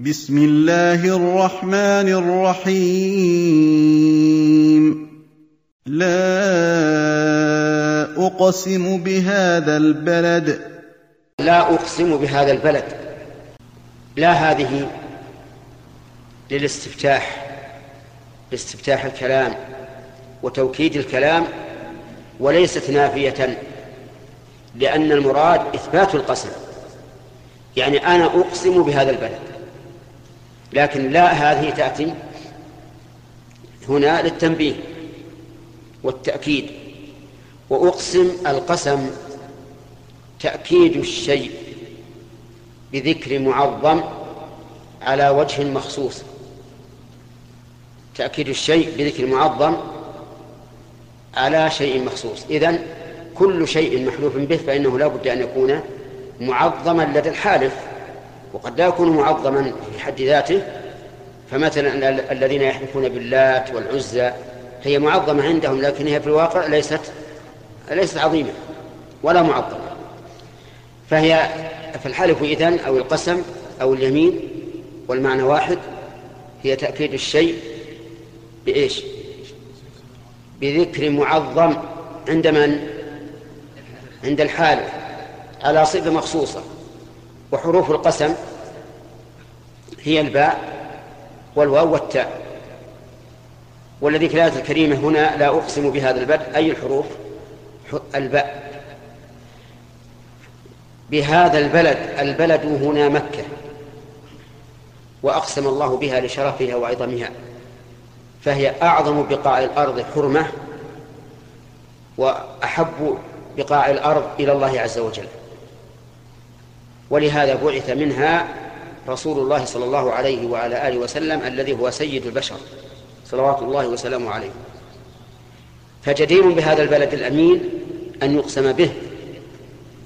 بسم الله الرحمن الرحيم. لا أقسم بهذا البلد. لا أقسم بهذا البلد. لا هذه للاستفتاح لاستفتاح الكلام وتوكيد الكلام وليست نافية لأن المراد إثبات القسم. يعني أنا أقسم بهذا البلد. لكن لا هذه تأتي هنا للتنبيه والتأكيد. وأقسم القسم تأكيد الشيء بذكر معظم على وجه مخصوص. تأكيد الشيء بذكر معظم على شيء مخصوص. إذن كل شيء محلوف به فإنه لا بد أن يكون معظما لدى الحالف. وقد لا يكون معظما في حد ذاته فمثلا الذين يحلفون باللات والعزى هي معظمة عندهم لكن هي في الواقع ليست ليست عظيمة ولا معظمة. فهي فالحلف إذن أو القسم أو اليمين والمعنى واحد هي تأكيد الشيء بإيش؟ بذكر معظم عند من؟ عند الحالف على صفة مخصوصة. وحروف القسم هي الباء والواو والتاء. والذي في الآية الكريمة هنا لا أقسم بهذا البدء. أي الحروف؟ الباء. بهذا البلد البلد هنا مكة. وأقسم الله بها لشرفها وعظمها. فهي أعظم بقاع الأرض حرمة وأحب بقاع الأرض إلى الله عز وجل. ولهذا بعث منها رسول الله صلى الله عليه وعلى آله وسلم الذي هو سيد البشر صلوات الله وسلامه عليه. فجدير بهذا البلد الأمين أن يقسم به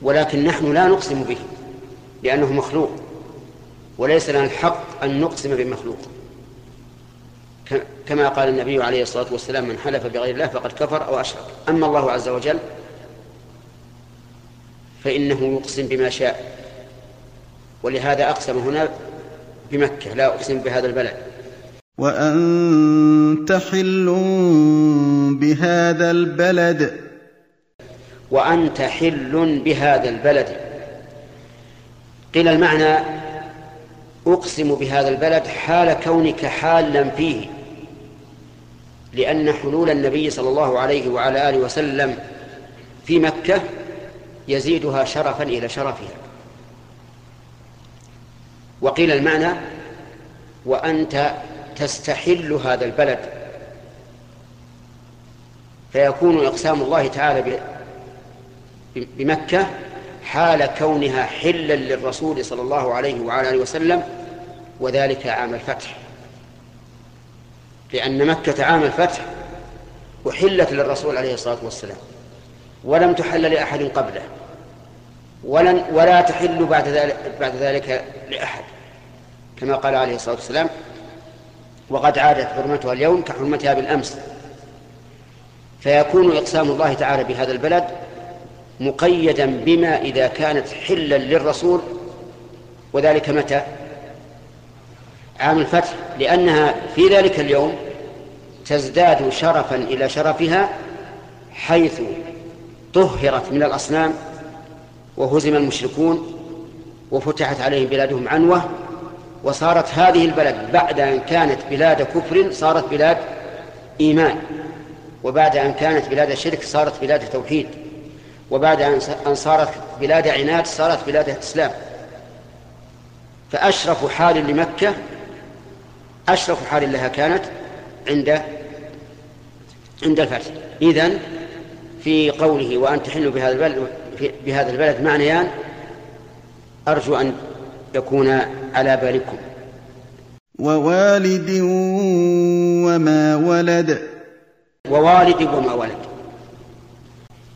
ولكن نحن لا نقسم به لأنه مخلوق. وليس لنا الحق أن نقسم بمخلوق. كما قال النبي عليه الصلاة والسلام من حلف بغير الله فقد كفر أو أشرك. أما الله عز وجل فإنه يقسم بما شاء. ولهذا أقسم هنا بمكة لا أقسم بهذا البلد. وأنت حل بهذا البلد. وأنت حل بهذا البلد. قيل المعنى أقسم بهذا البلد حال كونك حالا فيه لأن حلول النبي صلى الله عليه وعلى آله وسلم في مكة يزيدها شرفا إلى شرفها. وقيل المعنى وأنت تستحل هذا البلد. فيكون إقسام الله تعالى بمكة حال كونها حلا للرسول صلى الله عليه وعلى آله وسلم وذلك عام الفتح. لأن مكة عام الفتح أحلت للرسول عليه الصلاة والسلام ولم تحل لأحد قبله. ولن ولا تحل بعد ذلك بعد ذلك لأحد. كما قال عليه الصلاة والسلام وقد عادت حرمتها اليوم كحرمتها بالأمس. فيكون إقسام الله تعالى بهذا البلد مقيدا بما إذا كانت حلا للرسول وذلك متى؟ عام الفتح لأنها في ذلك اليوم تزداد شرفا إلى شرفها حيث طهرت من الأصنام وهزم المشركون وفتحت عليهم بلادهم عنوة وصارت هذه البلد بعد أن كانت بلاد كفر صارت بلاد إيمان وبعد أن كانت بلاد شرك صارت بلاد توحيد وبعد أن صارت بلاد عناد صارت بلاد إسلام. فأشرف حال لمكة أشرف حال لها كانت عند عند الفتح. إذن في قوله وأن تحلوا بهذا البلد بهذا البلد معنيان أرجو أن يكون على بالكم. ووالد وما ولد. ووالد وما ولد.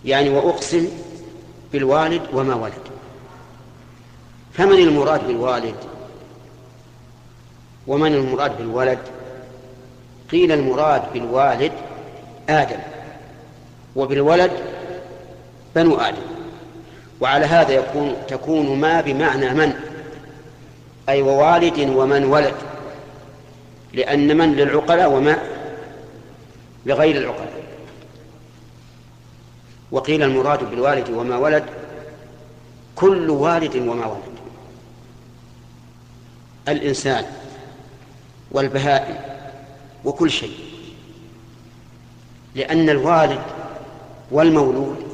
يعني وأقسم بالوالد وما ولد. فمن المراد بالوالد؟ ومن المراد بالولد؟ قيل المراد بالوالد آدم وبالولد بنو آدم. وعلى هذا يكون تكون ما بمعنى من؟ أي ووالد ومن ولد. لأن من للعقلاء وما لغير العقلاء. وقيل المراد بالوالد وما ولد كل والد وما ولد. الإنسان والبهائم وكل شيء. لأن الوالد والمولود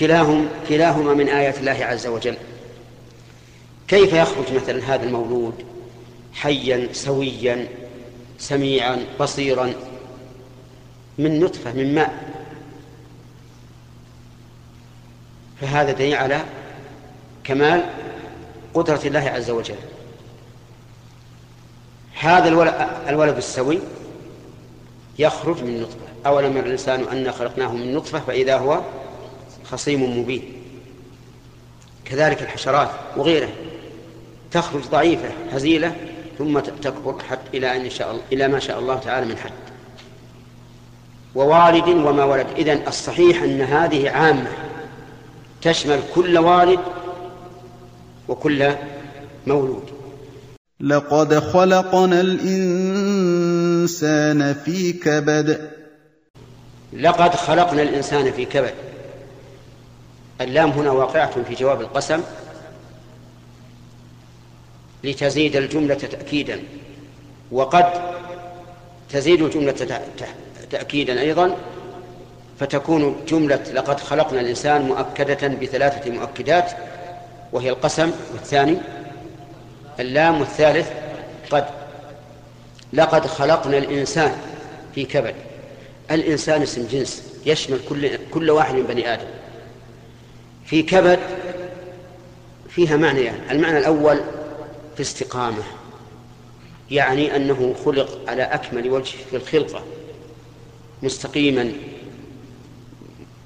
كلاهم كلاهما من آيات الله عز وجل. كيف يخرج مثلا هذا المولود حيا سويا سميعا بصيرا؟ من نطفة من ماء. فهذا دليل على كمال قدرة الله عز وجل. هذا الولد السوي يخرج من نطفة أولم الإنسان أنا خلقناه من نطفة؟ فإذا هو خصيم مبين. كذلك الحشرات وغيرها. تخرج ضعيفة هزيلة ثم تكبر حتى إلى أن شاء الله إلى ما شاء الله تعالى من حد. ووالد وما ولد. إذن الصحيح أن هذه عامة تشمل كل والد وكل مولود. لقد خلقنا الإنسان في كبد. لقد خلقنا الإنسان في كبد. اللام هنا واقعة في جواب القسم لتزيد الجملة تأكيدا. وقد تزيد الجملة تأكيدا أيضا فتكون جملة لقد خلقنا الإنسان مؤكدة بثلاثة مؤكدات وهي القسم والثاني اللام والثالث قد لقد خلقنا الإنسان في كبد. الإنسان اسم جنس يشمل كل كل واحد من بني آدم. في كبد فيها معنيان يعني. المعنى الأول في استقامة يعني أنه خلق على أكمل وجه في الخلقة مستقيما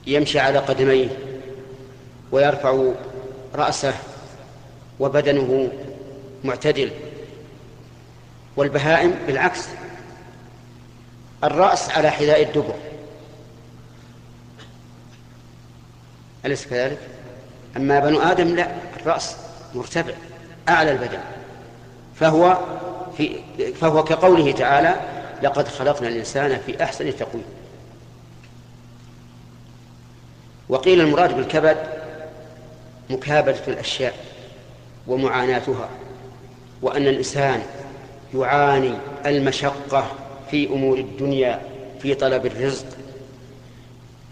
يمشي على قدميه ويرفع رأسه وبدنه معتدل والبهائم بالعكس الرأس على حذاء الدبر أليس كذلك؟ أما بنو آدم لا الرأس مرتفع أعلى البدن. فهو في فهو كقوله تعالى لقد خلقنا الإنسان في أحسن تقويم. وقيل المراد بالكبد مكابدة الأشياء ومعاناتها وأن الإنسان يعاني المشقة في أمور الدنيا في طلب الرزق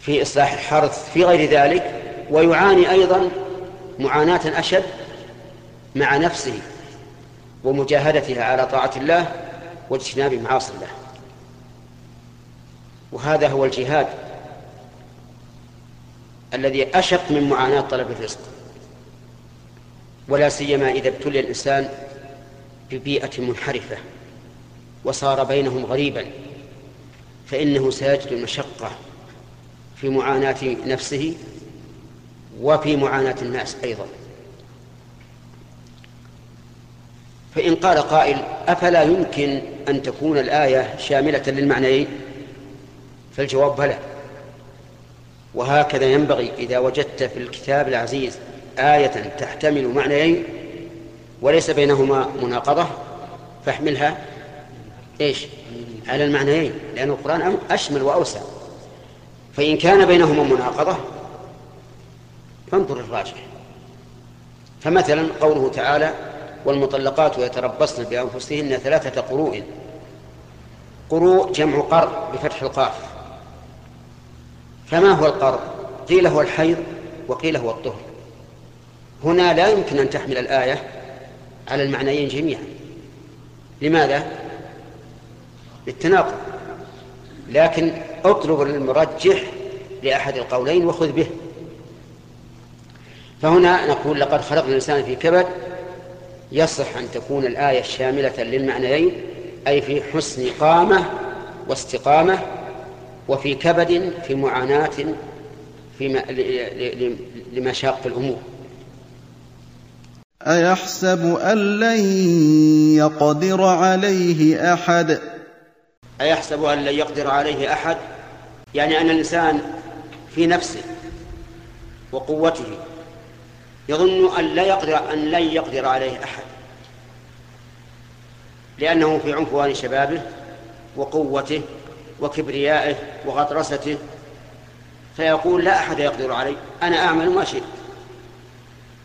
في إصلاح الحرث في غير ذلك. ويعاني أيضا معاناة أشد مع نفسه ومجاهدتها على طاعة الله واجتناب معاصي الله. وهذا هو الجهاد الذي أشق من معاناة طلب الرزق ولا سيما إذا ابتلي الإنسان ببيئة منحرفة وصار بينهم غريبا فإنه سيجد المشقة في معاناة نفسه وفي معاناة الناس أيضا. فإن قال قائل أفلا يمكن أن تكون الآية شاملة للمعنيين؟ فالجواب بلى. وهكذا ينبغي إذا وجدت في الكتاب العزيز آية تحتمل معنيين وليس بينهما مناقضة فاحملها. إيش؟ على المعنيين لأن القرآن أشمل وأوسع. فإن كان بينهما مناقضة فانظر الراجح. فمثلا قوله تعالى والمطلقات يتربصن بأنفسهن ثلاثة قروء. قروء جمع قر بفتح القاف. فما هو القر؟ قيل هو الحيض وقيل هو الطهر. هنا لا يمكن أن تحمل الآية على المعنيين جميعا. لماذا؟ للتناقض. لكن اطلب المرجح لأحد القولين وخذ به. فهنا نقول لقد خلقنا الإنسان في كبد يصح أن تكون الآية شاملة للمعنيين أي في حسن قامة واستقامة وفي كبد في معاناة في لمشاق الأمور. أيحسب أن لن يقدر عليه أحد؟ أيحسب أن لن يقدر عليه أحد؟ يعني أن الإنسان في نفسه وقوته يظن أن لا يقدر أن لن يقدر عليه أحد. لأنه في عنفوان شبابه وقوته وكبريائه وغطرسته فيقول لا أحد يقدر علي. أنا أعمل ما شئت.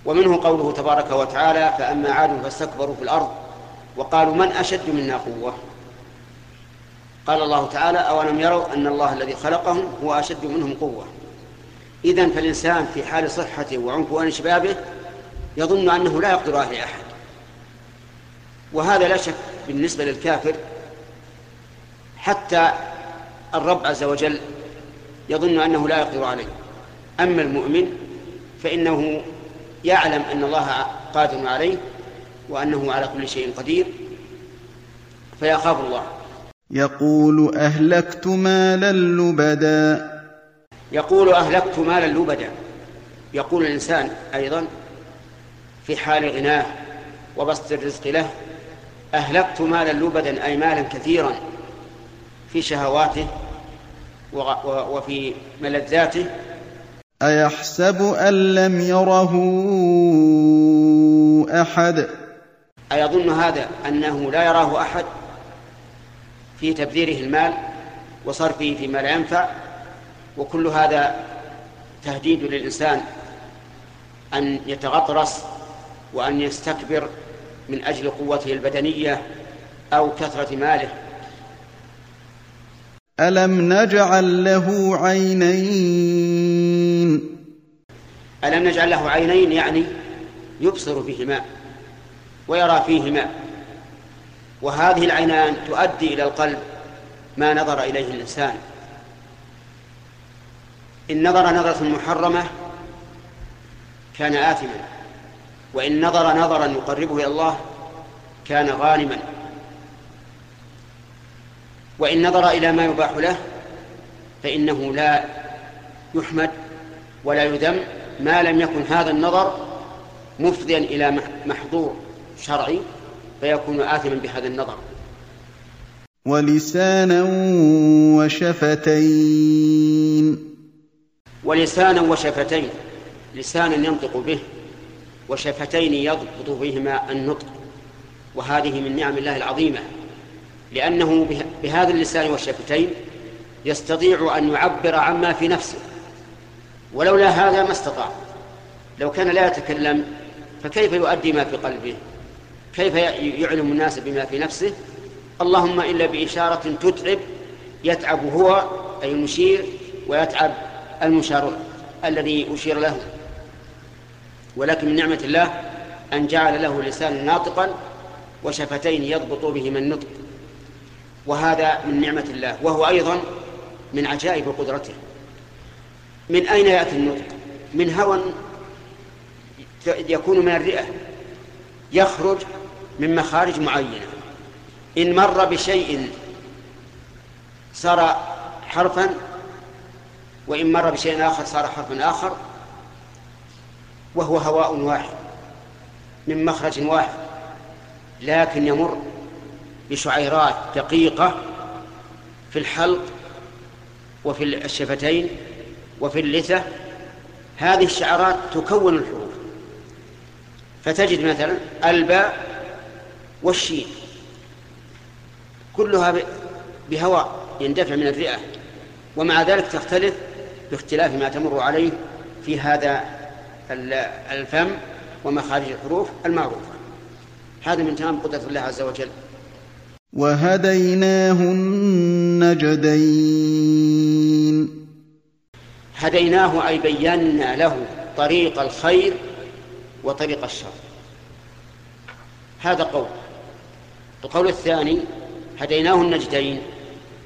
ومنه قوله تبارك وتعالى فأما عاد فاستكبروا في الأرض وقالوا من أشد منا قوة؟ قال الله تعالى أولم يروا أن الله الذي خلقهم هو أشد منهم قوة. إذن فالإنسان في حال صحته وعنفوان شبابه يظن أنه لا يقدر عليه أحد. وهذا لا شك بالنسبة للكافر حتى الرب عز وجل يظن أنه لا يقدر عليه. أما المؤمن فإنه يعلم أن الله قادر عليه وأنه على كل شيء قدير فيخاف الله. يقول أهلكت مالا لبدا يقول أهلكت مالا لبدا. يقول الإنسان أيضا في حال غناه وبسط الرزق له أهلكت مالا لبدا أي مالا كثيرا في شهواته وفي ملذاته. أيحسب أن لم يره أحد؟ أيظن هذا أنه لا يراه أحد في تبذيره المال وصرفه فيما لا ينفع؟ وكل هذا تهديد للإنسان أن يتغطرس وأن يستكبر من أجل قوته البدنية أو كثرة ماله. ألم نجعل له عينين؟ ألم نجعل له عينين يعني يبصر بهما ويرى فيهما. وهذه العينان تؤدي إلى القلب ما نظر إليه الإنسان. إن نظر نظرة محرمة كان آثما وإن نظر نظرا يقربه إلى الله كان غانما. وإن نظر إلى ما يباح له فإنه لا يحمد ولا يذم ما لم يكن هذا النظر مفضيا إلى محظور شرعي فيكون آثما بهذا النظر. ولسانا وشفتين. ولسانا وشفتين. لسانا ينطق به وشفتين يضبط بهما النطق. وهذه من نعم الله العظيمة. لأنه بهذا اللسان والشفتين يستطيع أن يعبر عما في نفسه. ولولا هذا ما استطاع. لو كان لا يتكلم فكيف يؤدي ما في قلبه؟ كيف يعلم الناس بما في نفسه؟ اللهم إلا بإشارة تتعب يتعب هو أي المشير ويتعب المشار الذي أشير له. ولكن من نعمة الله أن جعل له لسانا ناطقا وشفتين يضبط بهما النطق. وهذا من نعمة الله. وهو أيضا من عجائب قدرته. من أين يأتي النطق؟ من هوى يكون من الرئة. يخرج من مخارج معينة. إن مر بشيء صار حرفا وإن مر بشيء آخر صار حرفا آخر وهو هواء واحد من مخرج واحد لكن يمر بشعيرات دقيقة في الحلق وفي الشفتين وفي اللثة. هذه الشعرات تكون الحروف. فتجد مثلا الباء والشين كلها بهواء يندفع من الرئة ومع ذلك تختلف باختلاف ما تمر عليه في هذا الفم ومخارج الحروف المعروفة. هذا من تمام قدرة الله عز وجل. وهديناه النجدين هديناه أي بينا له طريق الخير وطريق الشر. هذا قول. القول الثاني هديناه النجدين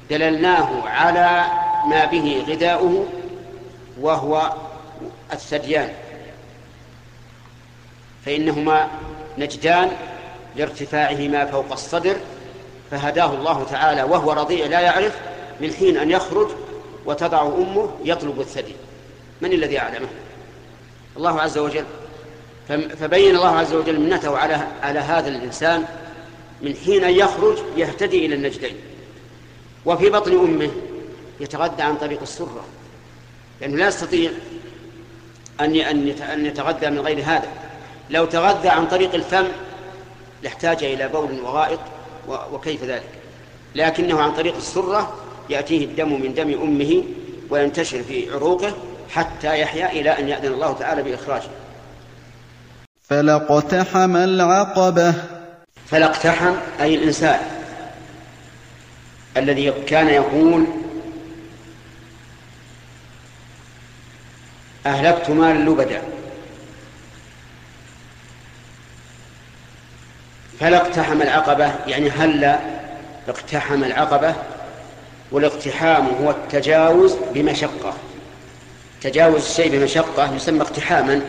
دللناه على ما به غذاؤه وهو الثديان. فإنهما نجدان لارتفاعهما فوق الصدر فهداه الله تعالى وهو رضيع لا يعرف من حين أن يخرج وتضع أمه يطلب الثدي. من الذي أعلمه؟ الله عز وجل. فبين الله عز وجل منته على على هذا الإنسان من حين أن يخرج يهتدي إلى النجدين. وفي بطن أمه يتغذى عن طريق السرة. لأنه لا يستطيع أن أن يتغذى من غير هذا. لو تغذى عن طريق الفم لاحتاج إلى بول وغائط وكيف ذلك؟ لكنه عن طريق السرة يأتيه الدم من دم أمه وينتشر في عروقه حتى يحيا إلى أن يأذن الله تعالى بإخراجه. فلاقتحم العقبة. فلاقتحم أي الإنسان الذي كان يقول أهلكت مال لبدا فلا اقتحم العقبة يعني هلا اقتحم العقبة والاقتحام هو التجاوز بمشقة. تجاوز الشيء بمشقة يسمى اقتحاما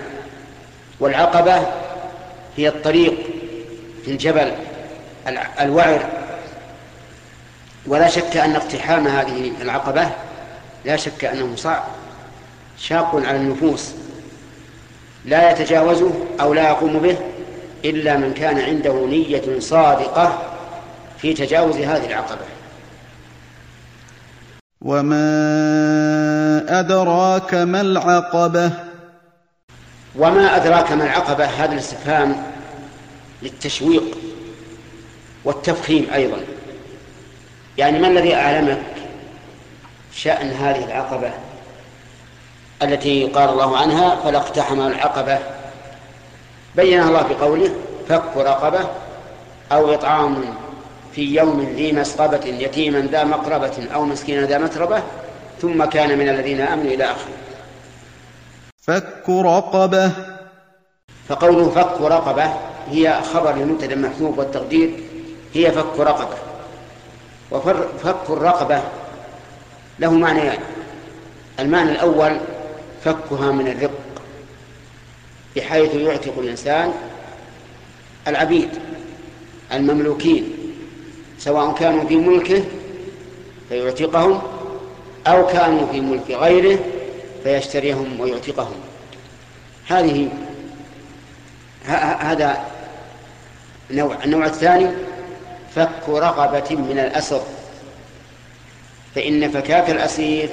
والعقبة هي الطريق في الجبل الوعر. ولا شك أن اقتحام هذه العقبة لا شك أنه صعب. شاق على النفوس لا يتجاوزه أو لا يقوم به إلا من كان عنده نية صادقة في تجاوز هذه العقبة. وما أدراك ما العقبة؟ وما أدراك ما العقبة؟ هذا الاستفهام للتشويق والتفخيم أيضا. يعني ما الذي أعلمك شأن هذه العقبة؟ التي قال الله عنها فلا اقتحم العقبة. بينها الله بقوله فك رقبة أو إطعام في يوم ذي مسقبة يتيما ذا مقربة أو مسكينا ذا متربة ثم كان من الذين آمنوا إلى آخره. فك رقبة. فقوله فك رقبة هي خبر لمبتدا محذوف والتقدير هي فك رقبة. وفك الرقبة له معنيان. يعني. المعنى الأول فكها من الرق بحيث يعتق الإنسان العبيد المملوكين سواء كانوا في ملكه فيعتقهم أو كانوا في ملك غيره فيشتريهم ويعتقهم. هذه هذا نوع النوع الثاني فك رقبة من الأسر فإن فكاك الأسير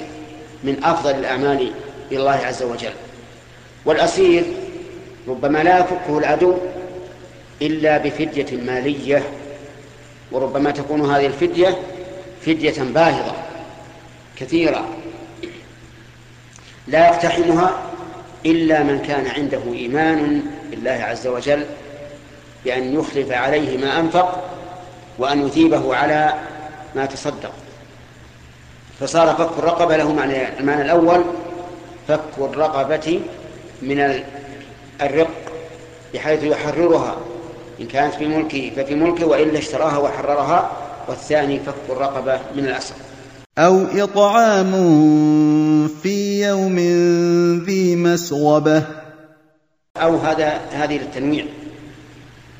من أفضل الأعمال إلى الله عز وجل. والأسير ربما لا يفكه العدو إلا بفدية مالية وربما تكون هذه الفدية فدية باهظة كثيرة. لا يقتحمها إلا من كان عنده إيمان بالله عز وجل بأن يخلف عليه ما أنفق وأن يثيبه على ما تصدق. فصار فك الرقبة له معنى المعنى الأول فك الرقبة من الرق بحيث يحررها. إن كانت في ملكه ففي ملكه وإلا اشتراها وحررها. والثاني فك الرقبة من الأسر أو إطعام في يوم ذي مسغبة. أو هذا هذه للتنويع.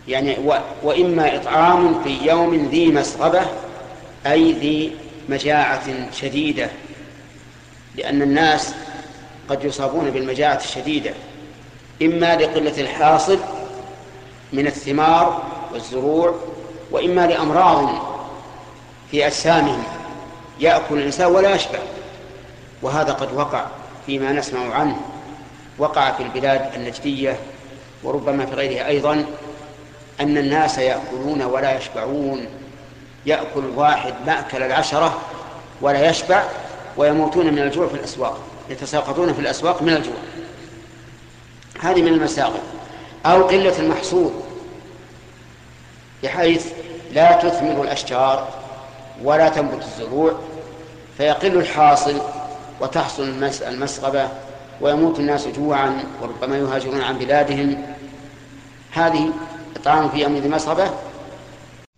يعني و وإما إطعام في يوم ذي مسغبة أي ذي مجاعة شديدة. لأن الناس قد يصابون بالمجاعة الشديدة إما لقلة الحاصل من الثمار والزروع وإما لأمراض في أجسامهم يأكل الإنسان ولا يشبع. وهذا قد وقع فيما نسمع عنه وقع في البلاد النجدية وربما في غيرها أيضا أن الناس يأكلون ولا يشبعون. يأكل واحد مأكل العشرة ولا يشبع ويموتون من الجوع في الأسواق. يتساقطون في الأسواق من الجوع. هذه من المساقط. أو قلة المحصول. بحيث لا تثمر الأشجار ولا تنبت الزروع فيقل الحاصل وتحصل المسغبة ويموت الناس جوعا وربما يهاجرون عن بلادهم. هذه إطعام في يوم ذي مسغبة.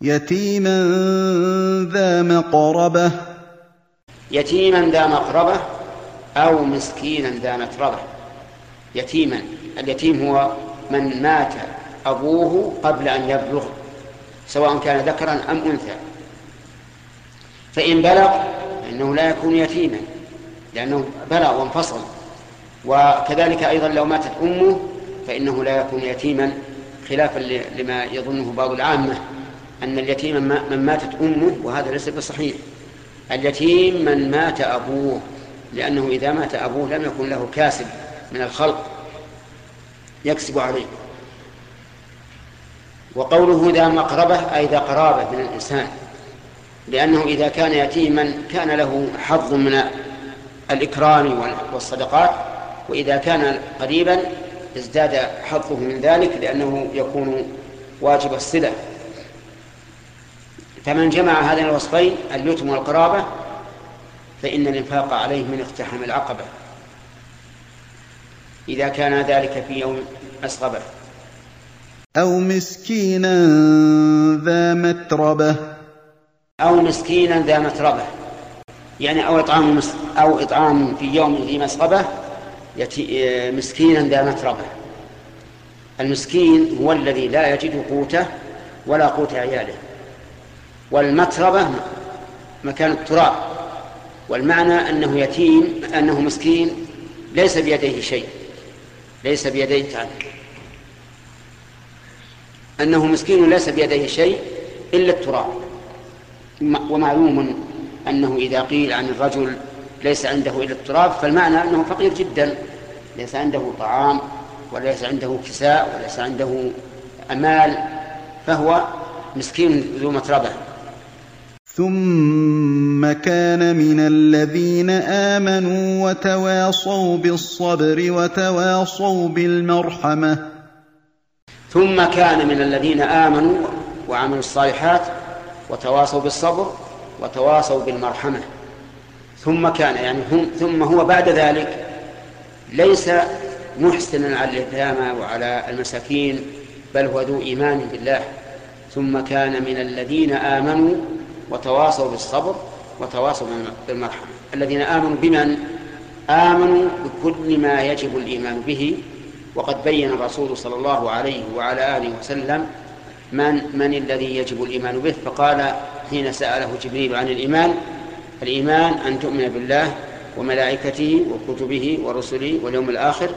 يتيما ذا مقربة. يتيما ذا مقربة. أو مسكينا ذا متربة يتيما اليتيم هو من مات أبوه قبل أن يبلغ سواء كان ذكرا أم أنثى. فإن بلغ فإنه لا يكون يتيما لأنه بلغ وانفصل. وكذلك أيضا لو ماتت أمه فإنه لا يكون يتيما خلافا لما يظنه بعض العامة أن اليتيم من ماتت أمه وهذا ليس بصحيح. اليتيم من مات أبوه لأنه إذا مات أبوه لم يكن له كاسب من الخلق يكسب عليه. وقوله ذا مقربة أي ذا قرابة من الإنسان لأنه إذا كان يتيما كان له حظ من الإكرام والصدقات وإذا كان قريبا ازداد حظه من ذلك لأنه يكون واجب الصلة. فمن جمع هذين الوصفين اليتم والقرابة فإن الإنفاق عليه من اقتحم العقبة. إذا كان ذلك في يوم أسغبه أو مسكينا ذا متربة. أو مسكينا ذا متربة. يعني أو إطعام أو إطعام في يوم ذي مسغبة مسكينا ذا متربة. المسكين هو الذي لا يجد قوته ولا قوت عياله. والمتربة مكان التراب. والمعنى أنه يتيم أنه مسكين ليس بيديه شيء ليس بيديه تعالى أنه مسكين ليس بيديه شيء إلا التراب. ومعلوم أنه إذا قيل عن الرجل ليس عنده إلا التراب فالمعنى أنه فقير جدا. ليس عنده طعام وليس عنده كساء وليس عنده أمال فهو مسكين ذو متربة. ثم كان من الذين آمنوا وتواصوا بالصبر وتواصوا بالمرحمة. ثم كان من الذين آمنوا وعملوا الصالحات وتواصوا بالصبر وتواصوا بالمرحمة. ثم كان يعني هم ثم هو بعد ذلك ليس محسنا على اليتامى وعلى المساكين بل هو ذو إيمان بالله. ثم كان من الذين آمنوا وتواصوا بالصبر وتواصوا بالمرحمة. الذين آمنوا بمن؟ آمنوا بكل ما يجب الإيمان به. وقد بين الرسول صلى الله عليه وعلى آله وسلم من من الذي يجب الإيمان به. فقال حين سأله جبريل عن الإيمان الإيمان أن تؤمن بالله وملائكته وكتبه ورسله واليوم الآخر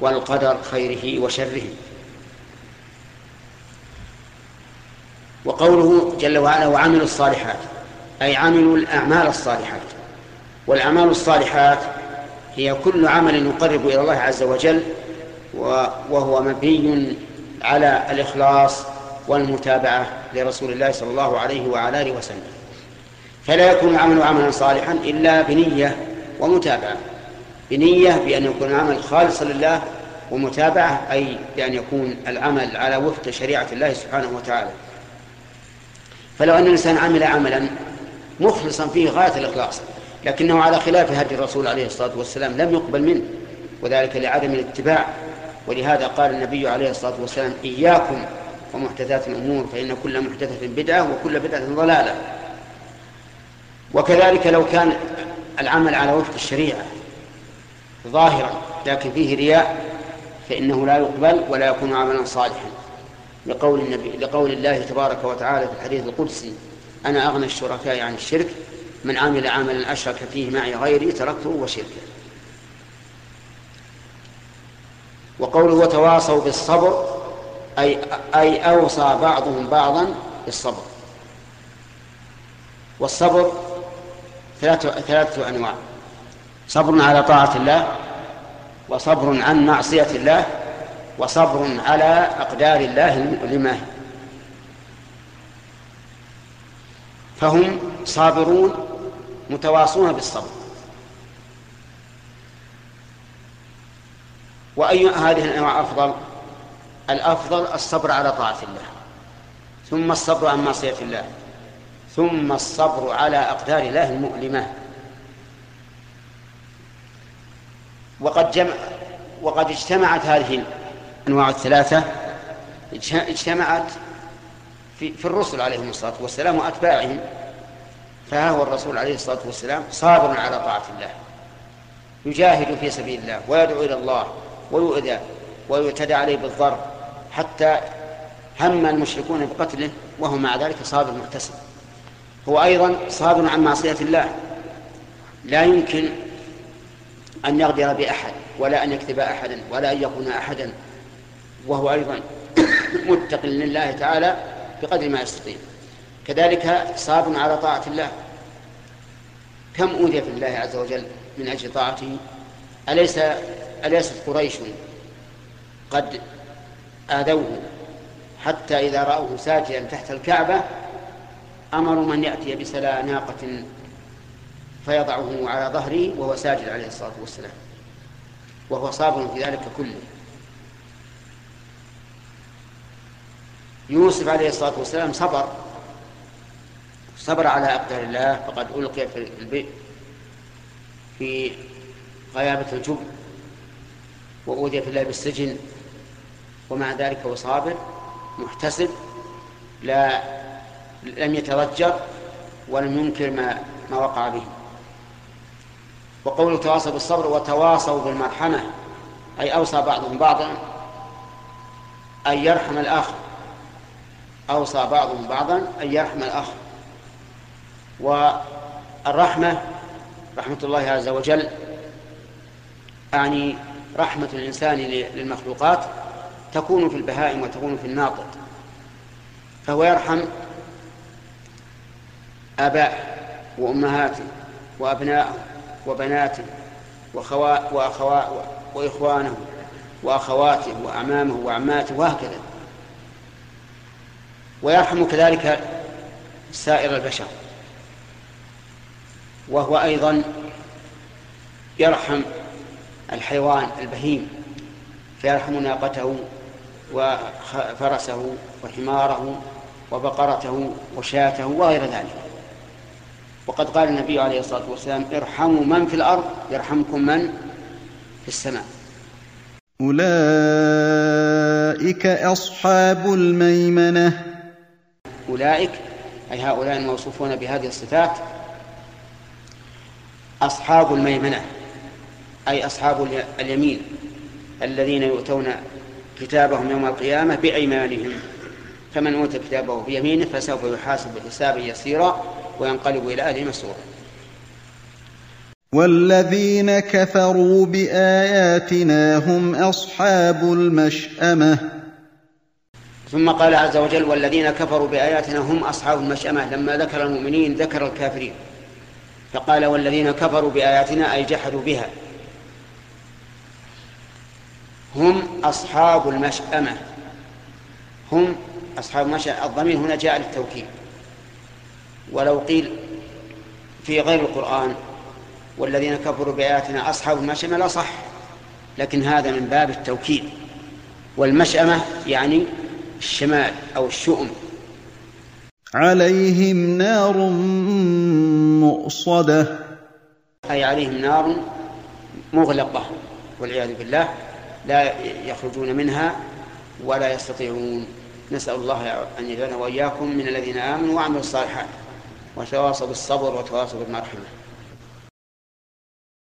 والقدر خيره وشره. وقوله جل وعلا وعملوا الصالحات أي عملوا الأعمال الصالحات. والأعمال الصالحات هي كل عمل يقرب إلى الله عز وجل وهو مبني على الإخلاص والمتابعة لرسول الله صلى الله عليه وعلى آله وسلم. فلا يكون العمل عملا صالحا إلا بنية ومتابعة. بنية بأن يكون العمل خالصا لله ومتابعة أي بأن يكون العمل على وفق شريعة الله سبحانه وتعالى. فلو أن الإنسان عمل عملا مخلصا فيه غاية الإخلاص لكنه على خلاف هدي الرسول عليه الصلاة والسلام لم يقبل منه وذلك لعدم الاتباع. ولهذا قال النبي عليه الصلاة والسلام إياكم ومحدثات الأمور فإن كل محدثة بدعة وكل بدعة ضلالة. وكذلك لو كان العمل على وفق الشريعة ظاهرا لكن فيه رياء فإنه لا يقبل ولا يكون عملا صالحا. لقول النبي لقول الله تبارك وتعالى في الحديث القدسي أنا أغنى الشركاء عن الشرك من عمل عملا أشرك فيه معي غيري تركته وشركه. وقوله وتواصوا بالصبر أي أي أوصى بعضهم بعضا بالصبر. والصبر ثلاثة, ثلاثة أنواع صبر على طاعة الله وصبر عن معصية الله وصبر على أقدار الله المؤلمة فهم صابرون متواصون بالصبر. وأي هذه الأنواع أفضل؟ الأفضل الصبر على طاعة الله. ثم الصبر عن معصية الله. ثم الصبر على أقدار الله المؤلمة. وقد جمع وقد اجتمعت هذه الأنواع الثلاثة اجتمعت في, في الرسل عليهم الصلاة والسلام وأتباعهم فها هو الرسول عليه الصلاة والسلام صابر على طاعة الله يجاهد في سبيل الله ويدعو إلى الله ويؤذى ويعتدى عليه بالضرب حتى هم المشركون بقتله وهو مع ذلك صابر محتسب هو أيضا صابر عن معصية الله. لا يمكن أن يغدر بأحد ولا أن يكذب أحدا ولا أن يكون أحدا. وهو أيضا متق لله تعالى بقدر ما يستطيع. كذلك صابر على طاعة الله. كم أوذي في الله عز وجل من أجل طاعته؟ أليس أليست قريش قد آذوه حتى إذا رأوه ساجدا تحت الكعبة أمروا من يأتي بسلا ناقة فيضعه على ظهره وهو ساجد عليه الصلاة والسلام. وهو صابر في ذلك كله. يوسف عليه الصلاة والسلام صبر. صبر على أقدار الله فقد ألقي في البئر في غيابة الجب وأوذي في الله بالسجن ومع ذلك هو صابر محتسب لا لم يتضجر ولم ينكر ما ما وقع به. وقوله تواصوا بالصبر وتواصوا بالمرحمة أي أوصى بعضهم بعضا أن يرحم الآخر. أوصى بعضهم بعضا أن يرحم الآخر. والرحمة رحمة الله عز وجل أعني رحمة الإنسان للمخلوقات تكون في البهائم وتكون في الناطق. فهو يرحم آباءه وأمهاته وأبناءه وبناته وخوا... وأخوا... وإخوانه وأخواته وأعمامه وعماته وهكذا. ويرحم كذلك سائر البشر. وهو أيضا يرحم الحيوان البهيم فيرحم ناقته وفرسه وحماره وبقرته وشاته وغير ذلك. وقد قال النبي عليه الصلاة والسلام ارحموا من في الأرض يرحمكم من في السماء. أولئك أصحاب الميمنة. أولئك أي هؤلاء الموصوفون بهذه الصفات أصحاب الميمنة أي أصحاب اليمين الذين يؤتون كتابهم يوم القيامة بأيمانهم. فمن أوتى كتابه بيمينه فسوف يحاسب حسابا يسيرا وينقلب إلى أهله مسرورا. والذين كفروا بآياتنا هم أصحاب المشأمة. ثم قال عز وجل والذين كفروا بآياتنا هم أصحاب المشأمة. لما ذكر المؤمنين ذكر الكافرين. فقال والذين كفروا بآياتنا أي جحدوا بها. هم أصحاب المشأمة. هم أصحاب المشأمة. الضمير هنا جاء للتوكيد ولو قيل في غير القرآن والذين كفروا بآياتنا أصحاب المشأمة لا صح. لكن هذا من باب التوكيد والمشأمة يعني الشمال أو الشؤم. عليهم نار مؤصدة. أي عليهم نار مغلقة والعياذ بالله لا يخرجون منها ولا يستطيعون. نسأل الله أن يجعلنا وإياكم من الذين آمنوا وعملوا الصالحات وتواصوا بالصبر وتواصوا بالمرحمة